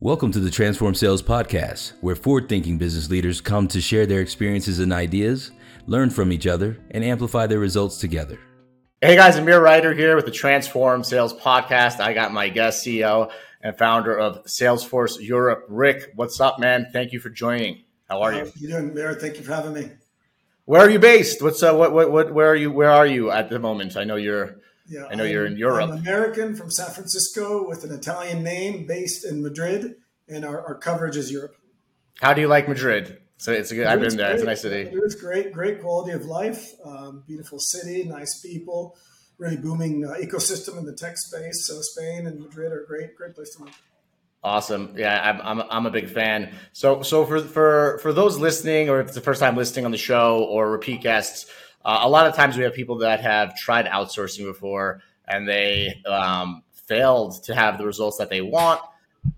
Welcome to the Transform Sales Podcast, where forward thinking business leaders come to share their experiences and ideas, learn from each other, and amplify their results together. Hey guys, Amir Reiter here with the Transform Sales Podcast. I got my guest CEO and founder of Salesforce Europe, Rick. What's up, man? Thank you for joining. How are you? How you doing, Amir? Thank you for having me. Where are you based? What's uh, what, what, what, where are you? Where are you at the moment? I know you're yeah, I know I'm, you're in Europe. I'm American from San Francisco with an Italian name, based in Madrid, and our, our coverage is Europe. How do you like Madrid? So it's a good. I've been there. Great. It's a nice city. It's great, great quality of life. Um, beautiful city, nice people, really booming uh, ecosystem in the tech space. So Spain and Madrid are great, great place to live. Awesome. Yeah, I'm, I'm, I'm a big fan. So, so for, for, for those listening, or if it's the first time listening on the show or repeat guests, uh, a lot of times we have people that have tried outsourcing before and they um, failed to have the results that they want.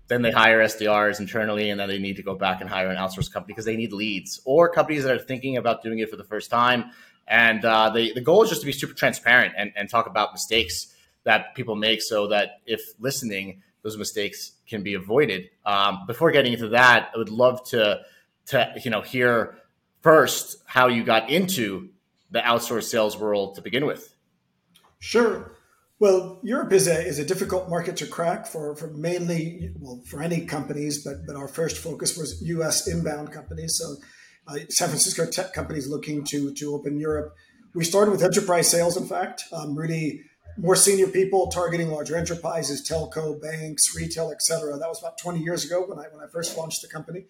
Then they hire SDRs internally, and then they need to go back and hire an outsourced company because they need leads or companies that are thinking about doing it for the first time. And uh, the, the goal is just to be super transparent and, and talk about mistakes that people make so that if listening, those mistakes can be avoided. Um, before getting into that, I would love to to you know hear first how you got into the outsourced sales world to begin with? Sure. Well, Europe is a, is a difficult market to crack for, for mainly, well, for any companies, but, but our first focus was US inbound companies. So uh, San Francisco tech companies looking to, to open Europe. We started with enterprise sales, in fact, um, really more senior people targeting larger enterprises, telco, banks, retail, et cetera. That was about 20 years ago when I, when I first launched the company.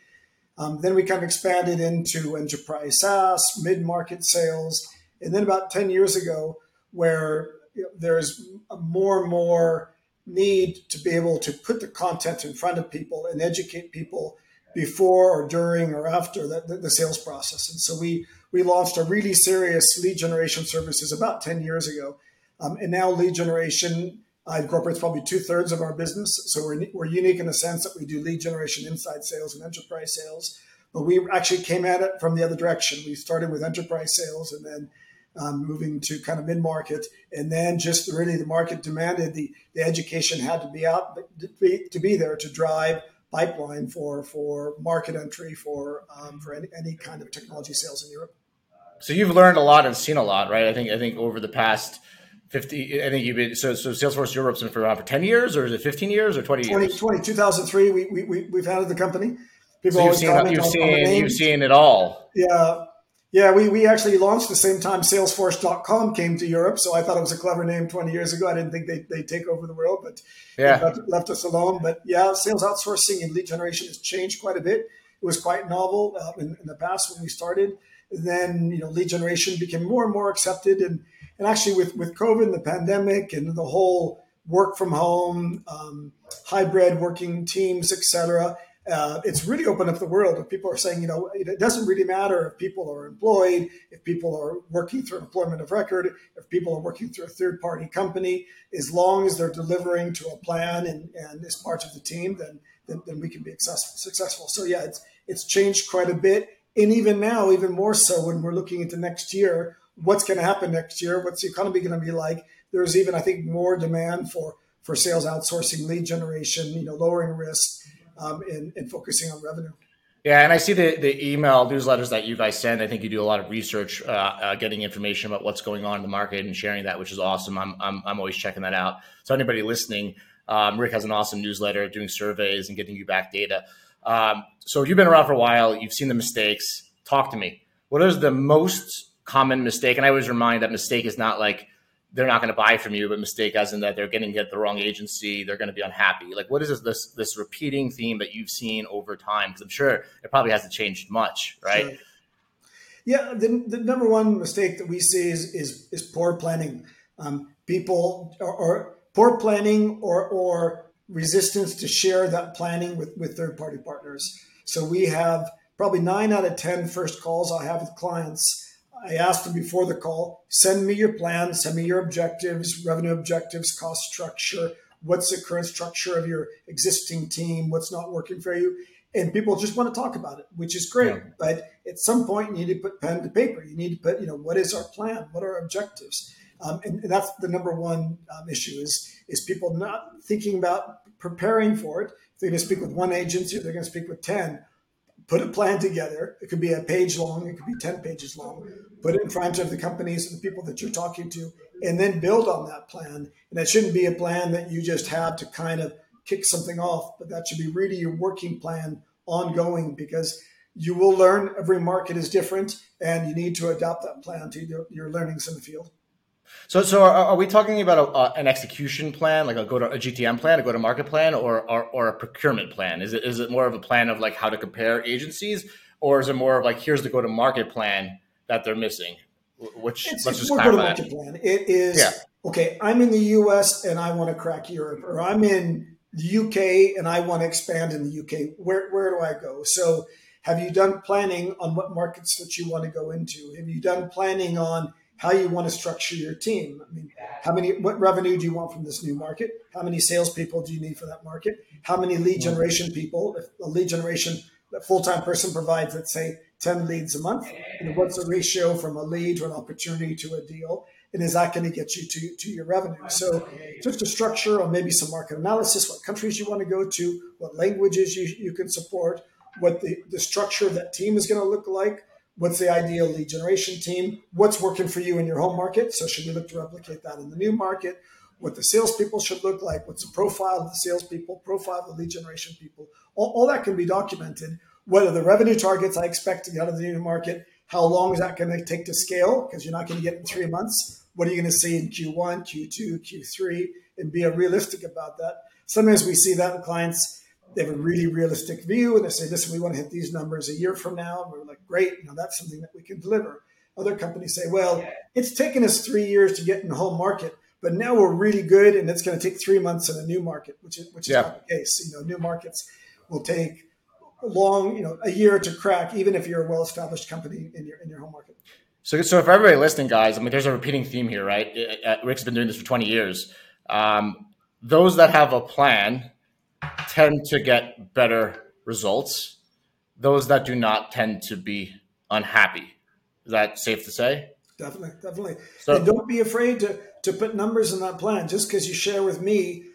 Um, then we kind of expanded into enterprise SaaS, mid market sales. And then about 10 years ago, where you know, there's more and more need to be able to put the content in front of people and educate people before or during or after the, the, the sales process. And so we, we launched a really serious lead generation services about 10 years ago. Um, and now lead generation uh, incorporates probably two thirds of our business. So we're, we're unique in the sense that we do lead generation inside sales and enterprise sales. But we actually came at it from the other direction. We started with enterprise sales and then um, moving to kind of mid market. And then just really the market demanded the, the education had to be out to be, to be there to drive pipeline for, for market entry for, um, for any, any kind of technology sales in Europe. So you've learned a lot and seen a lot, right? I think, I think over the past 50 i think you've been so so salesforce europe's been for around for 10 years or is it 15 years or 20 years? 20, 20 2003 we, we, we have founded the company. People so you've seen, you've, seen you've seen it all. Yeah. Yeah we, we actually launched the same time salesforce.com came to europe so i thought it was a clever name 20 years ago. I didn't think they, they'd take over the world but yeah. left, left, us alone. But yeah sales outsourcing and lead generation has changed quite a bit. It was quite novel uh, in, in the past when we started then you know lead generation became more and more accepted and and actually with with COVID and the pandemic and the whole work from home, um, hybrid working teams, etc. Uh, it's really opened up the world. If people are saying, you know, it doesn't really matter if people are employed, if people are working through employment of record, if people are working through a third party company, as long as they're delivering to a plan and, and as part of the team, then, then, then we can be successful. So yeah, it's, it's changed quite a bit. And even now, even more so when we're looking into next year, what's going to happen next year, what's the economy going to be like. There's even, I think, more demand for for sales outsourcing, lead generation, you know, lowering risk, um, and, and focusing on revenue. Yeah, and I see the, the email newsletters that you guys send. I think you do a lot of research, uh, uh, getting information about what's going on in the market and sharing that, which is awesome. I'm, I'm, I'm always checking that out. So anybody listening, um, Rick has an awesome newsletter doing surveys and getting you back data. Um, so you've been around for a while. You've seen the mistakes. Talk to me. What is the most common mistake. And I always remind that mistake is not like they're not going to buy from you, but mistake as in that they're getting get the wrong agency, they're going to be unhappy. Like, what is this this, this repeating theme that you've seen over time? Because I'm sure it probably hasn't changed much, right? Sure. Yeah, the, the number one mistake that we see is is, is poor planning. Um, people or, or poor planning or or resistance to share that planning with with third party partners. So we have probably nine out of ten first calls I have with clients I ask them before the call, send me your plan, send me your objectives, revenue objectives, cost structure. What's the current structure of your existing team? What's not working for you? And people just want to talk about it, which is great. Yeah. But at some point, you need to put pen to paper. You need to put, you know, what is our plan? What are our objectives? Um, and, that's the number one um, issue is is people not thinking about preparing for it, they're going to speak with one agency, they're going to speak with 10. Put a plan together. It could be a page long, it could be 10 pages long. Put it in front of the companies and the people that you're talking to, and then build on that plan. And it shouldn't be a plan that you just have to kind of kick something off, but that should be really your working plan ongoing because you will learn every market is different and you need to adapt that plan to your learnings in the field. So, so are, are we talking about a, uh, an execution plan, like a go to a GTM plan, a go to market plan, or, or, or a procurement plan? Is it is it more of a plan of like how to compare agencies, or is it more of like here's the go to market plan that they're missing? Which it's, let's it's just more go to market plan. It is yeah. okay. I'm in the U.S. and I want to crack Europe, or I'm in the UK and I want to expand in the UK. Where where do I go? So have you done planning on what markets that you want to go into? Have you done planning on how you want to structure your team? I mean, how many, what revenue do you want from this new market? How many salespeople do you need for that market? How many lead mm-hmm. generation people? If a lead generation full time person provides, let's say, 10 leads a month, know, what's the ratio from a lead to an opportunity to a deal? And is that going to get you to, to your revenue? So, just a structure or maybe some market analysis, what countries you want to go to, what languages you, you can support, what the, the structure of that team is going to look like. What's the ideal lead generation team? What's working for you in your home market? So should we look to replicate that in the new market? What the salespeople should look like? What's the profile of the salespeople? Profile of the lead generation people? All, all that can be documented. What are the revenue targets I expect to get out of the new market? How long is that going to take to scale? Because you're not going to get in three months. What are you going to see in Q1, Q2, Q3? And be realistic about that. Sometimes we see that in clients they have a really realistic view and they say, listen, we want to hit these numbers a year from now. And we're like, great, you know, that's something that we can deliver. Other companies say, well, it's taken us three years to get in the home market, but now we're really good and it's going to take three months in a new market, which is, which is yeah. not the case. You know, new markets will take long, you know, a year to crack, even if you're a well-established company in your, in your home market. So, so for everybody listening, guys, I mean, there's a repeating theme here, right? Rick's been doing this for 20 years. Um, those that have a plan tend to get better results. Those that do not tend to be unhappy. Is that safe to say? Definitely, definitely. So, and don't be afraid to to put numbers in that plan. Just because you share with me,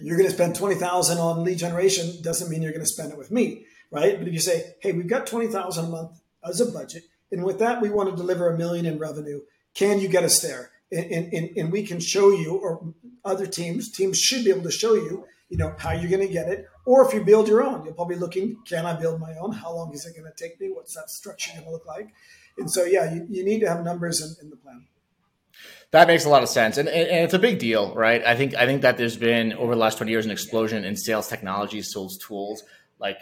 you're going to spend twenty thousand on lead generation doesn't mean you're going to spend it with me, right? But if you say, "Hey, we've got twenty thousand a month as a budget, and with that we want to deliver a million in revenue. Can you get us there?" And, and, and we can show you, or other teams, teams should be able to show you you know how you're going to get it or if you build your own. You're probably looking can i build my own? How long is it going to take me? What's that structure going to look like? And so yeah you, you need to have numbers in, in, the plan. That makes a lot of sense and, and, it's a big deal right? I think i think that there's been over the last 20 years an explosion in sales technology sales tools like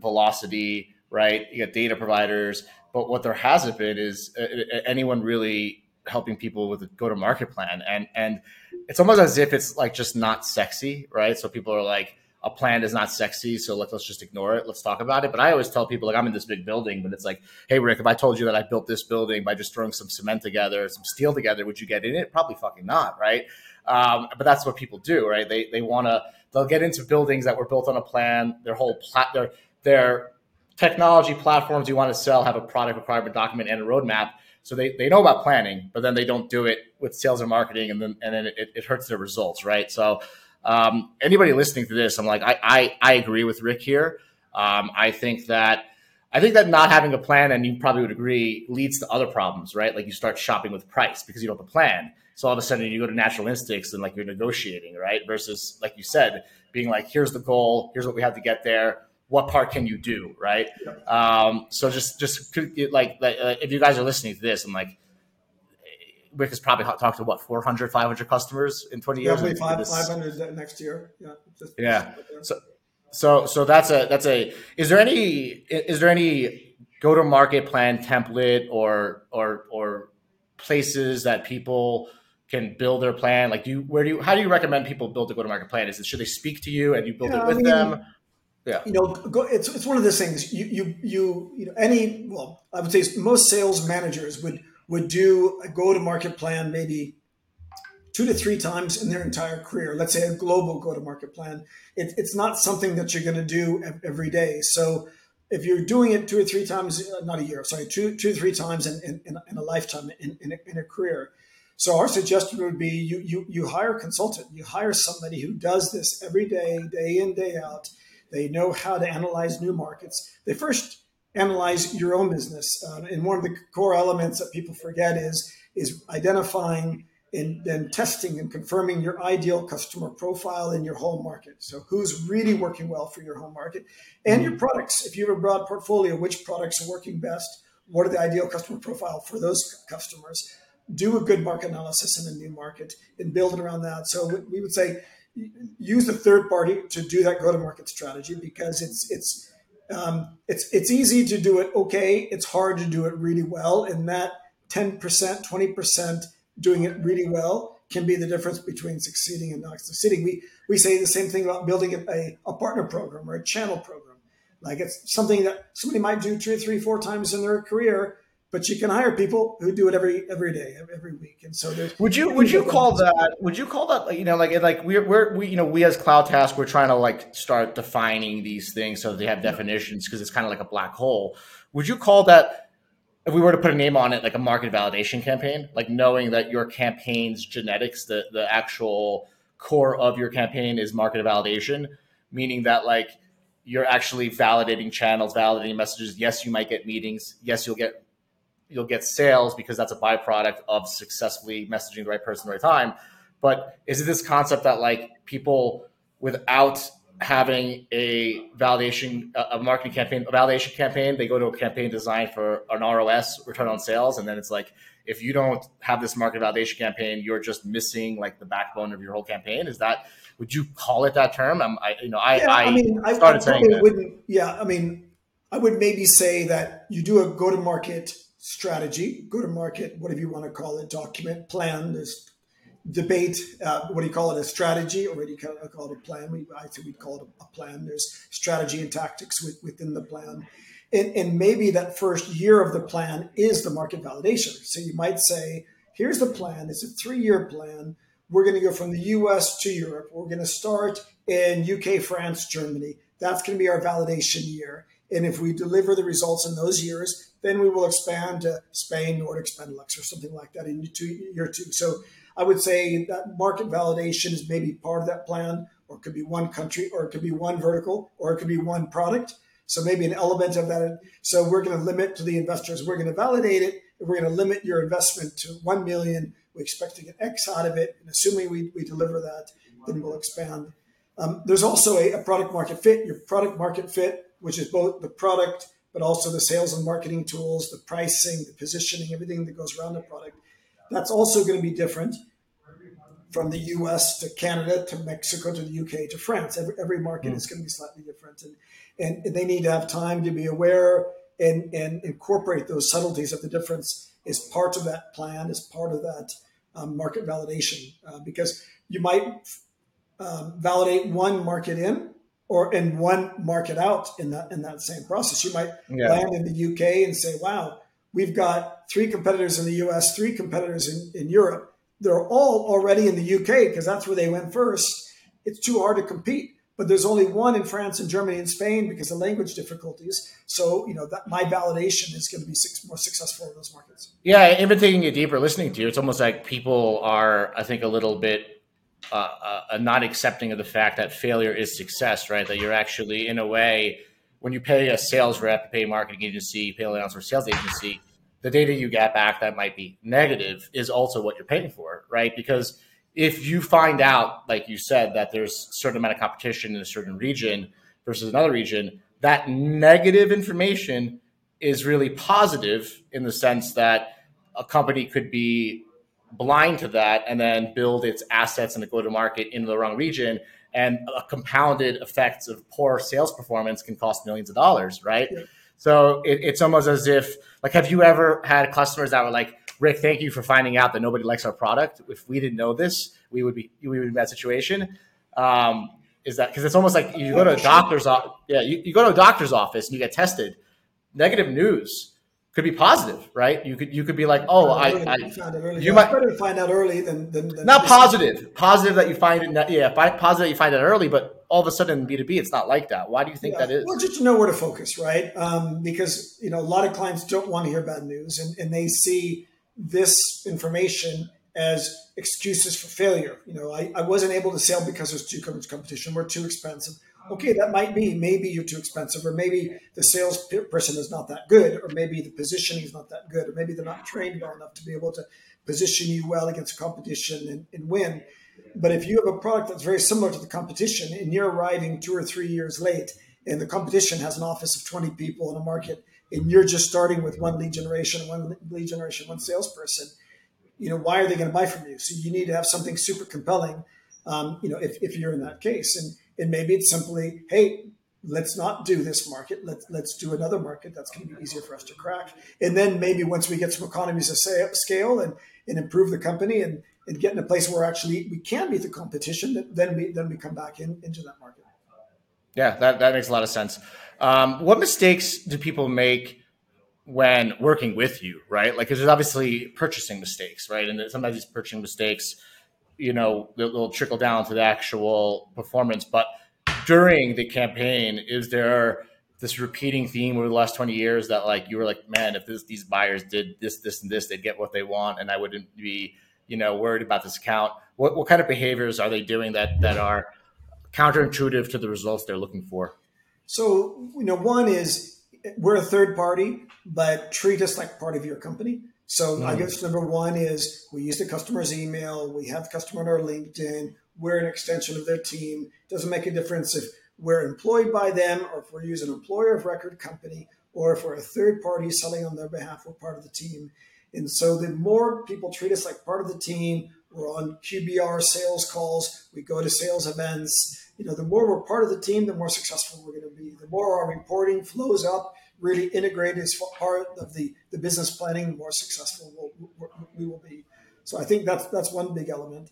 velocity right? You got data providers but what there hasn't been is uh, anyone really helping people with a go to market plan and and it's almost as if it's like just not sexy, right? So people are like, a plan is not sexy, so let, let's just ignore it. Let's talk about it. But I always tell people, like, I'm in this big building, but it's like, hey, Rick, if I told you that I built this building by just throwing some cement together, some steel together, would you get in it? Probably fucking not, right? Um, but that's what people do, right? They they want to they'll get into buildings that were built on a plan. Their whole plat their their technology platforms you want to sell have a product requirement document and a roadmap so they, they know about planning, but then they don't do it with sales and marketing, and then and then it, it hurts their results, right? So um, anybody listening to this, I'm like, I I, I agree with Rick here. Um, I think that I think that not having a plan, and you probably would agree, leads to other problems, right? Like you start shopping with price because you don't have a plan. So all of a sudden you go to natural instincts and like you're negotiating, right? Versus like you said, being like, here's the goal, here's what we have to get there what part can you do right? Um, so just just like, like uh, if you guys are listening to this i'm like Rick has probably talked to what 400 500 customers in 20 years? Definitely five, 500 next year. Yeah just, yeah. so so so that's a that's a is there any is there any go to market plan template or or or places that people can build their plan? Like do you where do you how do you recommend people build a go to market plan? Is it should they speak to you? And you build yeah, it with I mean, them yeah. You know, go, it's, it's one of those things. You, you, you, you know, any, well, I would say most sales managers would, would do a go to market plan maybe two to three times in their entire career. Let's say a global go to market plan. It, it's not something that you're going to do every day. So if you're doing it two or three times, uh, not a year, sorry, two, three times in, in, in a lifetime, in, in, a, in a career. So our suggestion would be you, you, you hire a consultant, you hire somebody who does this every day, day in, day out They know how to analyze new markets. They first analyze your own business. Um, and one of the core elements that people forget is, is identifying and then testing and confirming your ideal customer profile in your home market. So, who's really working well for your home market and your products. If you have a broad portfolio, which products are working best? What are the ideal customer profile for those customers? Do a good market analysis in a new market and build it around that. So, we would say use a third party to do that go to market strategy because it's it's um, it's it's easy to do it okay. It's hard to do it really well, and that ten percent, twenty percent doing it really well can be the difference between succeeding and not succeeding. We we say the same thing about building a, a partner program or a channel program. Like it's something that somebody might do two, three, four times in their career, but you can hire people who do it every every day, every week. And so there's would you would you call that would you call that you know like like we're we're we you know we as CloudTask we're trying to like start defining these things so they have definitions because it's kind of like a black hole. Would you call that if we were to put a name on it, like a market validation campaign, like knowing that your campaign's genetics, the the actual core of your campaign is market validation, meaning that like you're actually validating channels, validating messages. Yes, you might get meetings. Yes, you'll get you'll get sales because that's a byproduct of successfully messaging the right person the right time. But is it this concept that like people without having a validation, a marketing campaign, a validation campaign. They go to a campaign designed for an ROS, return on sales, and then it's like if you don't have this market validation campaign, you're just missing like the backbone of your whole campaign. Is that would you call it that term? I'm, I, you know, I, yeah, I, I mean, started I, saying that. Wouldn't, yeah, I mean, I would maybe say that you do a go to market strategy, go to market, whatever you want to call it, document, plan. There's debate uh, what do you call it a strategy or what do you call it a plan we, i think we'd call it a, plan there's strategy and tactics with, within the plan and, and, maybe that first year of the plan is the market validation so you might say here's the plan it's a three-year plan we're going to go from the us to europe we're going to start in uk france germany that's going to be our validation year and if we deliver the results in those years then we will expand to spain nordics benelux or something like that in year two so I would say that market validation is maybe part of that plan, or it could be one country, or it could be one vertical, or it could be one product. So maybe an element of that. So we're going to limit to the investors. We're going to validate it. We're going to limit your investment to one million. We expect to get X out of it, and assuming we, we deliver that, then we'll expand. Um, there's also a, a product market fit. Your product market fit, which is both the product but also the sales and marketing tools, the pricing, the positioning, everything that goes around the product. That's also going to be different from the US to Canada to Mexico to the UK to France. Every, every market mm. is going to be slightly different. And, and they need to have time to be aware and, and incorporate those subtleties of the difference as part of that plan, as part of that um, market validation. Uh, because you might um, validate one market in or in one market out in that in that same process. You might yeah. land in the UK and say, wow, we've got three competitors in the US, three competitors in, in Europe they're all already in the UK because that's where they went first. It's too hard to compete. But there's only one in France and Germany and Spain because of language difficulties. So, you know, that my validation is going to be six, more successful in those markets. Yeah, even taking it deeper, listening to you, it's almost like people are, I think, a little bit uh, uh, not accepting of the fact that failure is success, right? That you're actually, in a way, when you pay a sales rep, pay a marketing agency, pay an announcer, sales agency, the data you get back that might be negative is also what you're paying for, right? Because if you find out, like you said, that there's a certain amount of competition in a certain region versus another region, that negative information is really positive in the sense that a company could be blind to that and then build its assets and go to market in the wrong region and a compounded effects of poor sales performance can cost millions of dollars right yeah. So it, it's almost as if, like, have you ever had customers that were like, Rick, thank you for finding out that nobody likes our product. If we didn't know this, we would be we would be in that situation. Um, is that because it's almost like you go to a doctor's office, yeah, you, you go to a doctor's office and you get tested. Negative news could be positive, right? You could you could be like, oh, I, I you might better find out early than, than, than not positive. Positive that you find it, yeah, positive that you find it early, but all of a sudden B two B, it's not like that. Why do you think yeah. that is? Well, just to know where to focus, right? Um, because you know a lot of clients don't want to hear bad news, and, and they see this information as excuses for failure. You know, I, I wasn't able to sell because there's too much competition. We're too expensive. Okay, that might be maybe you're too expensive, or maybe the sales person is not that good, or maybe the positioning is not that good, or maybe they're not trained well enough to be able to position you well against competition and, and win. But if you have a product that's very similar to the competition and you're arriving two or three years late, and the competition has an office of 20 people in a market, and you're just starting with one lead generation, one lead generation, one salesperson, you know, why are they going to buy from you? So you need to have something super compelling, um, you know, if, if you're in that case. And, and maybe it's simply, hey, let's not do this market. Let's, let's do another market that's going to be easier for us to crack. And then maybe once we get some economies of scale and, and improve the company and, and get in a place where actually we can beat the competition, then we, then we come back in, into that market. Yeah, that, that makes a lot of sense. Um, what mistakes do people make when working with you, right? Like, there's obviously purchasing mistakes, right? And sometimes these purchasing mistakes, you know, they'll trickle down to the actual performance. But during the campaign, is there this repeating theme over the last 20 years that like you were like, man, if this, these buyers did this, this, and this, they'd get what they want, and I wouldn't be, you know, worried about this account. What, what kind of behaviors are they doing that that are counterintuitive to the results they're looking for? So, you know, one is we're a third party, but treat us like part of your company. So mm. I guess number one is we use the customer's email. We have the customer on our LinkedIn. We're an extension of their team. Doesn't make a difference if we're employed by them or if we're using an employer of record company or if we're a third party selling on their behalf, we're part of the team. And so the more people treat us like part of the team, we're on QBR sales calls, we go to sales events, you know, the more we're part of the team, the more successful we're going to be. The more our reporting flows up, really integrated as part of the, the business planning, more successful we'll, we will be. So I think that's that's one big element.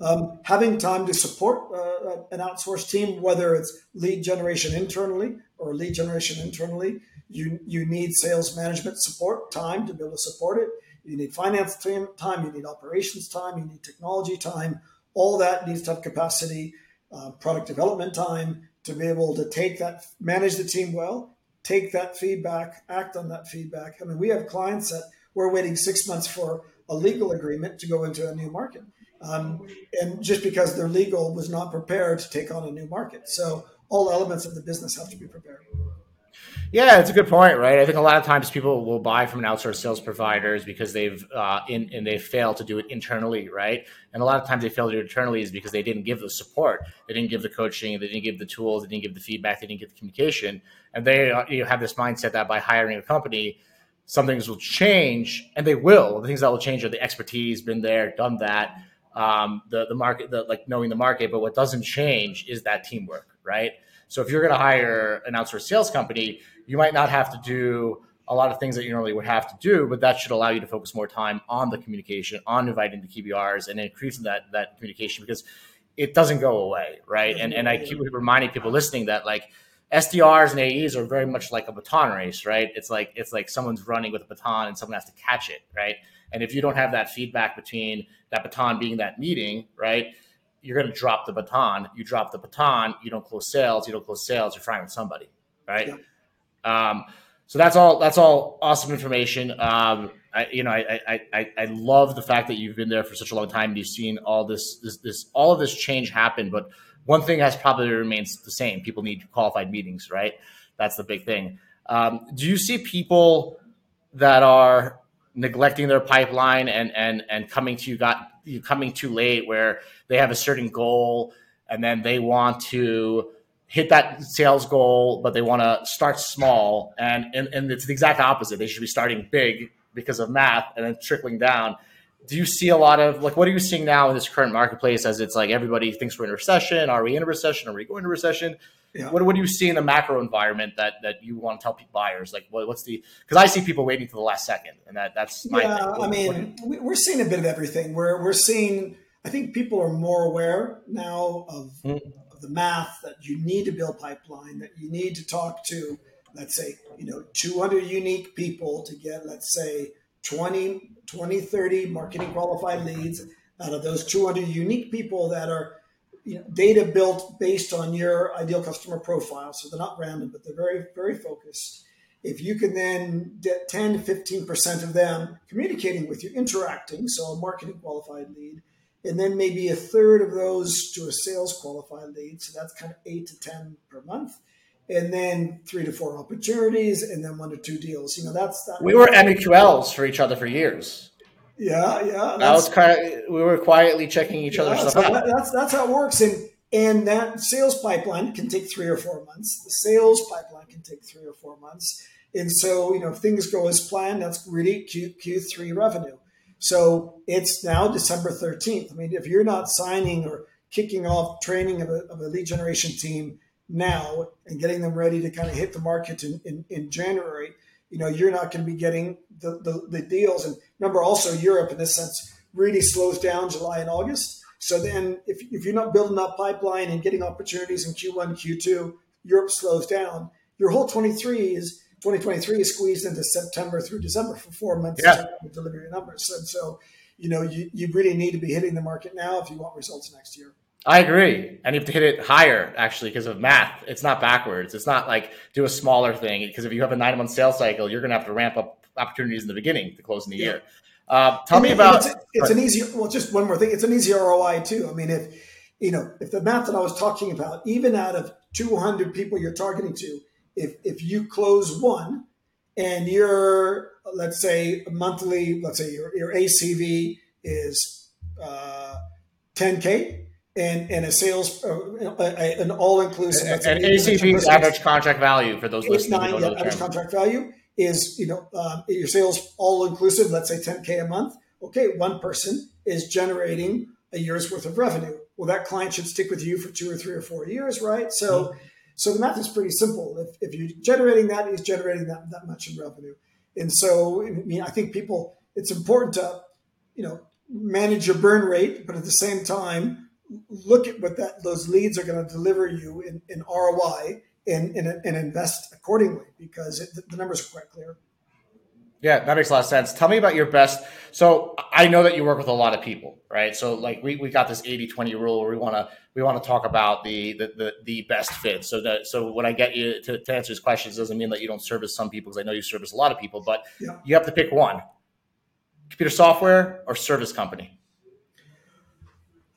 Um, having time to support uh, an outsourced team, whether it's lead generation internally or lead generation internally, you you need sales management support time to be able to support it. You need finance team time, you need operations time, you need technology time. All that needs to have capacity uh, product development time to be able to take that, manage the team well, take that feedback, act on that feedback. I mean, we have clients that we're waiting six months for a legal agreement to go into a new market. Um, and just because their legal was not prepared to take on a new market. So all elements of the business have to be prepared. Yeah, it's a good point, right? I think a lot of times people will buy from an outsourced sales providers because they've uh, in and they fail to do it internally, right? And a lot of times they fail to do it internally is because they didn't give the support, they didn't give the coaching, they didn't give the tools, they didn't give the feedback, they didn't give the communication, and they uh, you know, have this mindset that by hiring a company, some things will change, and they will. The things that will change are the expertise, been there, done that, um, the the market, the like knowing the market. But what doesn't change is that teamwork, right? So if you're going to hire an outsourced sales company you might not have to do a lot of things that you normally would have to do, but that should allow you to focus more time on the communication, on inviting the QBRs and increasing that that communication because it doesn't go away, right? And and I keep reminding people listening that like SDRs and AEs are very much like a baton race, right? It's like it's like someone's running with a baton and someone has to catch it, right? And if you don't have that feedback between that baton being that meeting, right? You're going to drop the baton. You drop the baton. You don't close sales. You don't close sales. You're firing somebody, right? Yeah. Um, so that's all. That's all awesome information. Um, I, you know, I, I, I, I love the fact that you've been there for such a long time. And you've seen all this, this, this, all of this change happen. But one thing has probably remains the same. People need qualified meetings, right? That's the big thing. Um, do you see people that are neglecting their pipeline and and and coming to you got you coming too late, where they have a certain goal and then they want to hit that sales goal, but they want to start small. And, and, and it's the exact opposite. They should be starting big because of math and then trickling down. Do you see a lot of like what are you seeing now in this current marketplace as it's like everybody thinks we're in a recession? Are we in a recession? Are we going to recession? Yeah. What, what do you see in the macro environment that that you want to tell buyers? Like what, what's the because I see people waiting to the last second, and that that's my yeah. What, I mean, what, we're seeing a bit of everything. We're we're seeing. I think people are more aware now of mm-hmm the math that you need to build pipeline, that you need to talk to, let's say, you know, 200 unique people to get, let's say, 20, 20, 30 marketing qualified leads out of those 200 unique people that are you know, data built based on your ideal customer profile. So they're not random, but they're very, very focused. If you can then get 10 to 15% of them communicating with you, interacting, so a marketing qualified lead, and then maybe a third of those to a sales qualified lead. So that's kind of eight to 10 per month. And then three to four opportunities, and then one to two deals. You know, that's that. We were MEQLs for each other for years. Yeah, yeah. That was kind of, we were quietly checking each yeah, other's stuff out. that's that's how it works. And and that sales pipeline can take three or four months. The sales pipeline can take three or four months. And so, you know, if things go as planned, that's really Q, Q3 revenue. So it's now December 13th. I mean, if you're not signing or kicking off training of a, of a lead generation team now and getting them ready to kind of hit the market in, in, in January, you know, you're not going to be getting the, the, the deals. And remember, also Europe in this sense really slows down July and August. So then, if, if you're not building up pipeline and getting opportunities in Q1, Q2, Europe slows down. Your whole 23 is 2023 is squeezed into September through December for four months Yeah. to deliver your numbers. And so, you know, you, you really need to be hitting the market now if you want results next year. I agree. And you have to hit it higher, actually, because of math. It's not backwards. It's not like do a smaller thing. Because if you have a nine month sales cycle, you're going to have to ramp up opportunities in the beginning to close in the Yeah. year. Uh, tell me about. it's, it's an easy well just one more thing it's an easy roi too i mean if you know if the math that i was talking about even out of 200 people you're targeting to if if you close one and your let's say monthly let's say your, your acv is uh, 10k and and a sales uh, a- an all-inclusive let's and ACV's average contract value for those listening. nine, yeah, average term. contract value is, you know, um, your sales all inclusive, let's say 10K a month. Okay, one person is generating a year's worth of revenue. Well, that client should stick with you for two or three or four years, right? So, so the math is pretty simple. If, if you're generating that, he's generating that, that much in revenue. And so, I mean, I think people, it's important to, you know, manage your burn rate, but at the same time, look at what that those leads are going to deliver you in, in ROI and, and, and invest accordingly because it, the numbers are quite clear. Yeah, that makes a lot of sense. Tell me about your best. So I know that you work with a lot of people, right? So like we, we got this 80 20 rule where we want to we want to talk about the, the the the best fit. So that so when I get you to, to answer these questions doesn't mean that you don't service some people because I know you service a lot of people, but Yeah. you have to pick one. Computer software or service company.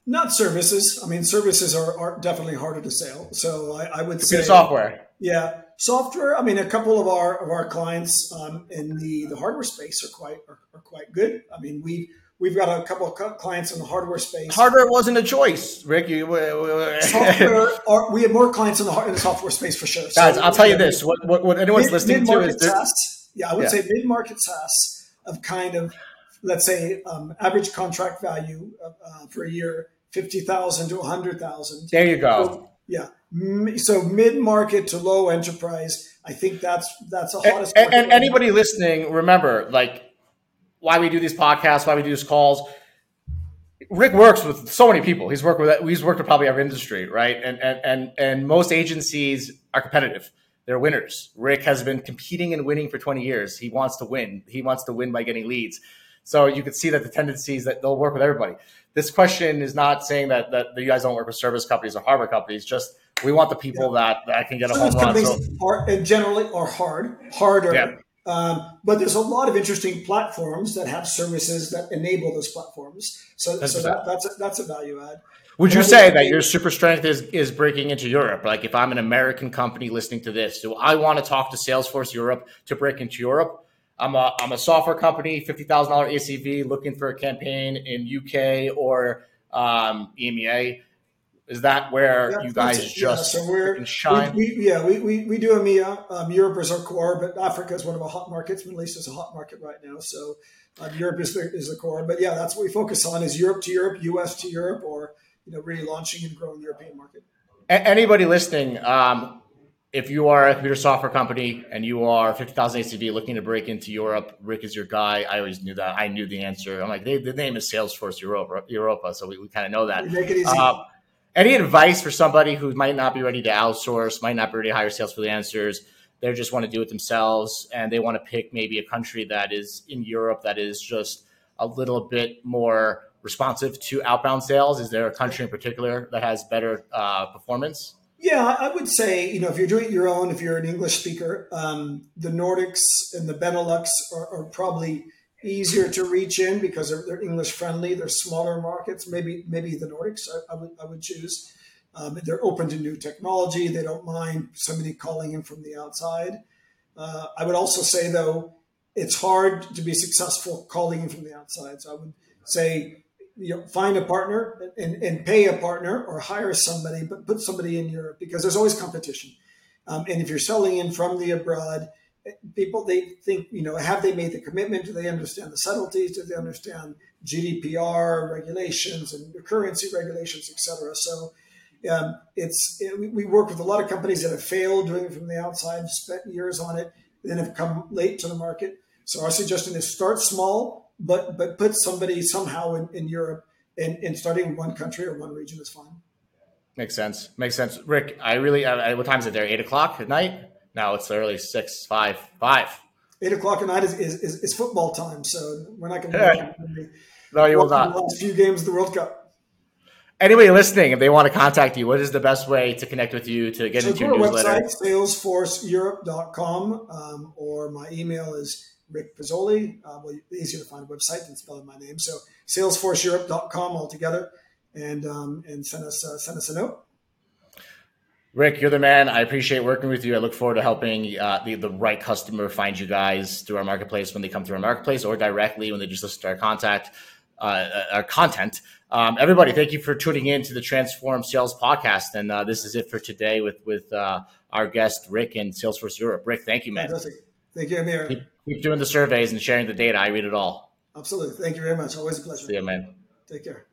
Not services. I mean, services are, are definitely harder to sell. So I, I would say software. Yeah, software. I mean, a couple of our of our clients um, in the the hardware space are quite are, are quite good. I mean, we we've got a couple of clients in the hardware space. Hardware wasn't a choice, Rick. You, software. Are, we have more clients in the in the software space for sure. So, Guys, I'll tell you this: what what, what anyone's mid- listening to is SaaS. Yeah, I would Yeah. say mid market SaaS of kind of let's say um, average contract value uh, for a year fifty thousand to hundred thousand. there you go. Yeah, so mid market to low enterprise. I think that's that's the hottest. and, and anybody listening, remember, like why we do these podcasts, why we do these calls. Rick works with so many people. He's worked with he's worked with probably every industry, right? And and and and most agencies are competitive. They're winners. Rick has been competing and winning for 20 years. He wants to win. He wants to win by getting leads. So you can see that the tendency is that they'll work with everybody. This question is not saying that that you guys don't work with service companies or hardware companies. Just we want the people that, that can get a home Service run. companies So are generally are hard, harder. Yeah. Um, but there's a lot of interesting platforms that have services that enable those platforms. So, so that, that's a, that's a value add. Would you And say that your super strength is is breaking into Europe? Like if I'm an American company listening to this, do I want to talk to Salesforce Europe to break into Europe? I'm a I'm a software company, fifty thousand dollar ACV, looking for a campaign in UK or um, EMEA. Is that where Yeah, you guys it. Yeah, just so we're, shine? We, we, yeah, we, we, we do EMEA. Um, Europe is our core, but Africa is one of our hot markets. Middle East is a hot market right now. So um, Europe is the, is the core. But yeah, that's what we focus on is Europe to Europe, US to Europe, or you know, really launching and growing the European market. A- anybody listening, um, if you are a computer software company and you are 50,000 ACV looking to break into Europe, Rick is your guy. I always knew that. I knew the answer. I'm like, they, the name is Salesforce Europa, Europa so we, we kind of know that. We make it easy. Uh, any advice for somebody who might not be ready to outsource, might not be ready to hire sales for the answers? They just want to do it themselves and they want to pick maybe a country that is in Europe that is just a little bit more responsive to outbound sales. Is there a country in particular that has better uh, performance? Yeah, I would say, you know, if you're doing it your own, if you're an English speaker, um, the Nordics and the Benelux are, are probably easier to reach in because they're, they're English friendly. They're smaller markets. Maybe maybe the Nordics. I, I would I would choose. Um, they're open to new technology. They don't mind somebody calling in from the outside. Uh, I would also say though, it's hard to be successful calling in from the outside. So I would say you know, find a partner and, and pay a partner or hire somebody, but put somebody in Europe because there's always competition. Um, and if you're selling in from the abroad, people they think you know have they made the commitment? Do they understand the subtleties? Do they understand GDPR regulations and currency regulations, etc. So um, it's it, we work with a lot of companies that have failed doing it from the outside, spent years on it, then have come late to the market. So our suggestion is start small, but but put somebody somehow in, in Europe and, and starting in one country or one region is fine. Makes sense. Makes sense. Rick, I really, uh, what time is it there? Eight o'clock at night? No, it's early six, five, five. Eight o'clock at night is, is, is, is football time. So we're not going to no, you will not. The last few games of the World Cup. Anybody listening, if they want to contact you, what is the best way to connect with you to get so into your newsletter? website, salesforceeurope.com, um, or my email is Rick Pizzoli. Uh, well, easier to find a website than spelling my name. So salesforceeurope.com altogether and um, and send us uh, send us a note. Rick, you're the man. I appreciate working with you. I look forward to helping uh, the, the right customer find you guys through our marketplace when they come through our marketplace or directly when they just listen to our contact, uh, our content. Um, everybody, thank you for tuning in to the Transform Sales podcast. And uh, this is it for today with with uh, our guest Rick in Salesforce Europe. Rick, thank you, man. Fantastic. Thank you, Amir. Keep, keep doing the surveys and sharing the data. I read it all. Absolutely. Thank you very much. Always a pleasure. See you, man. Take care.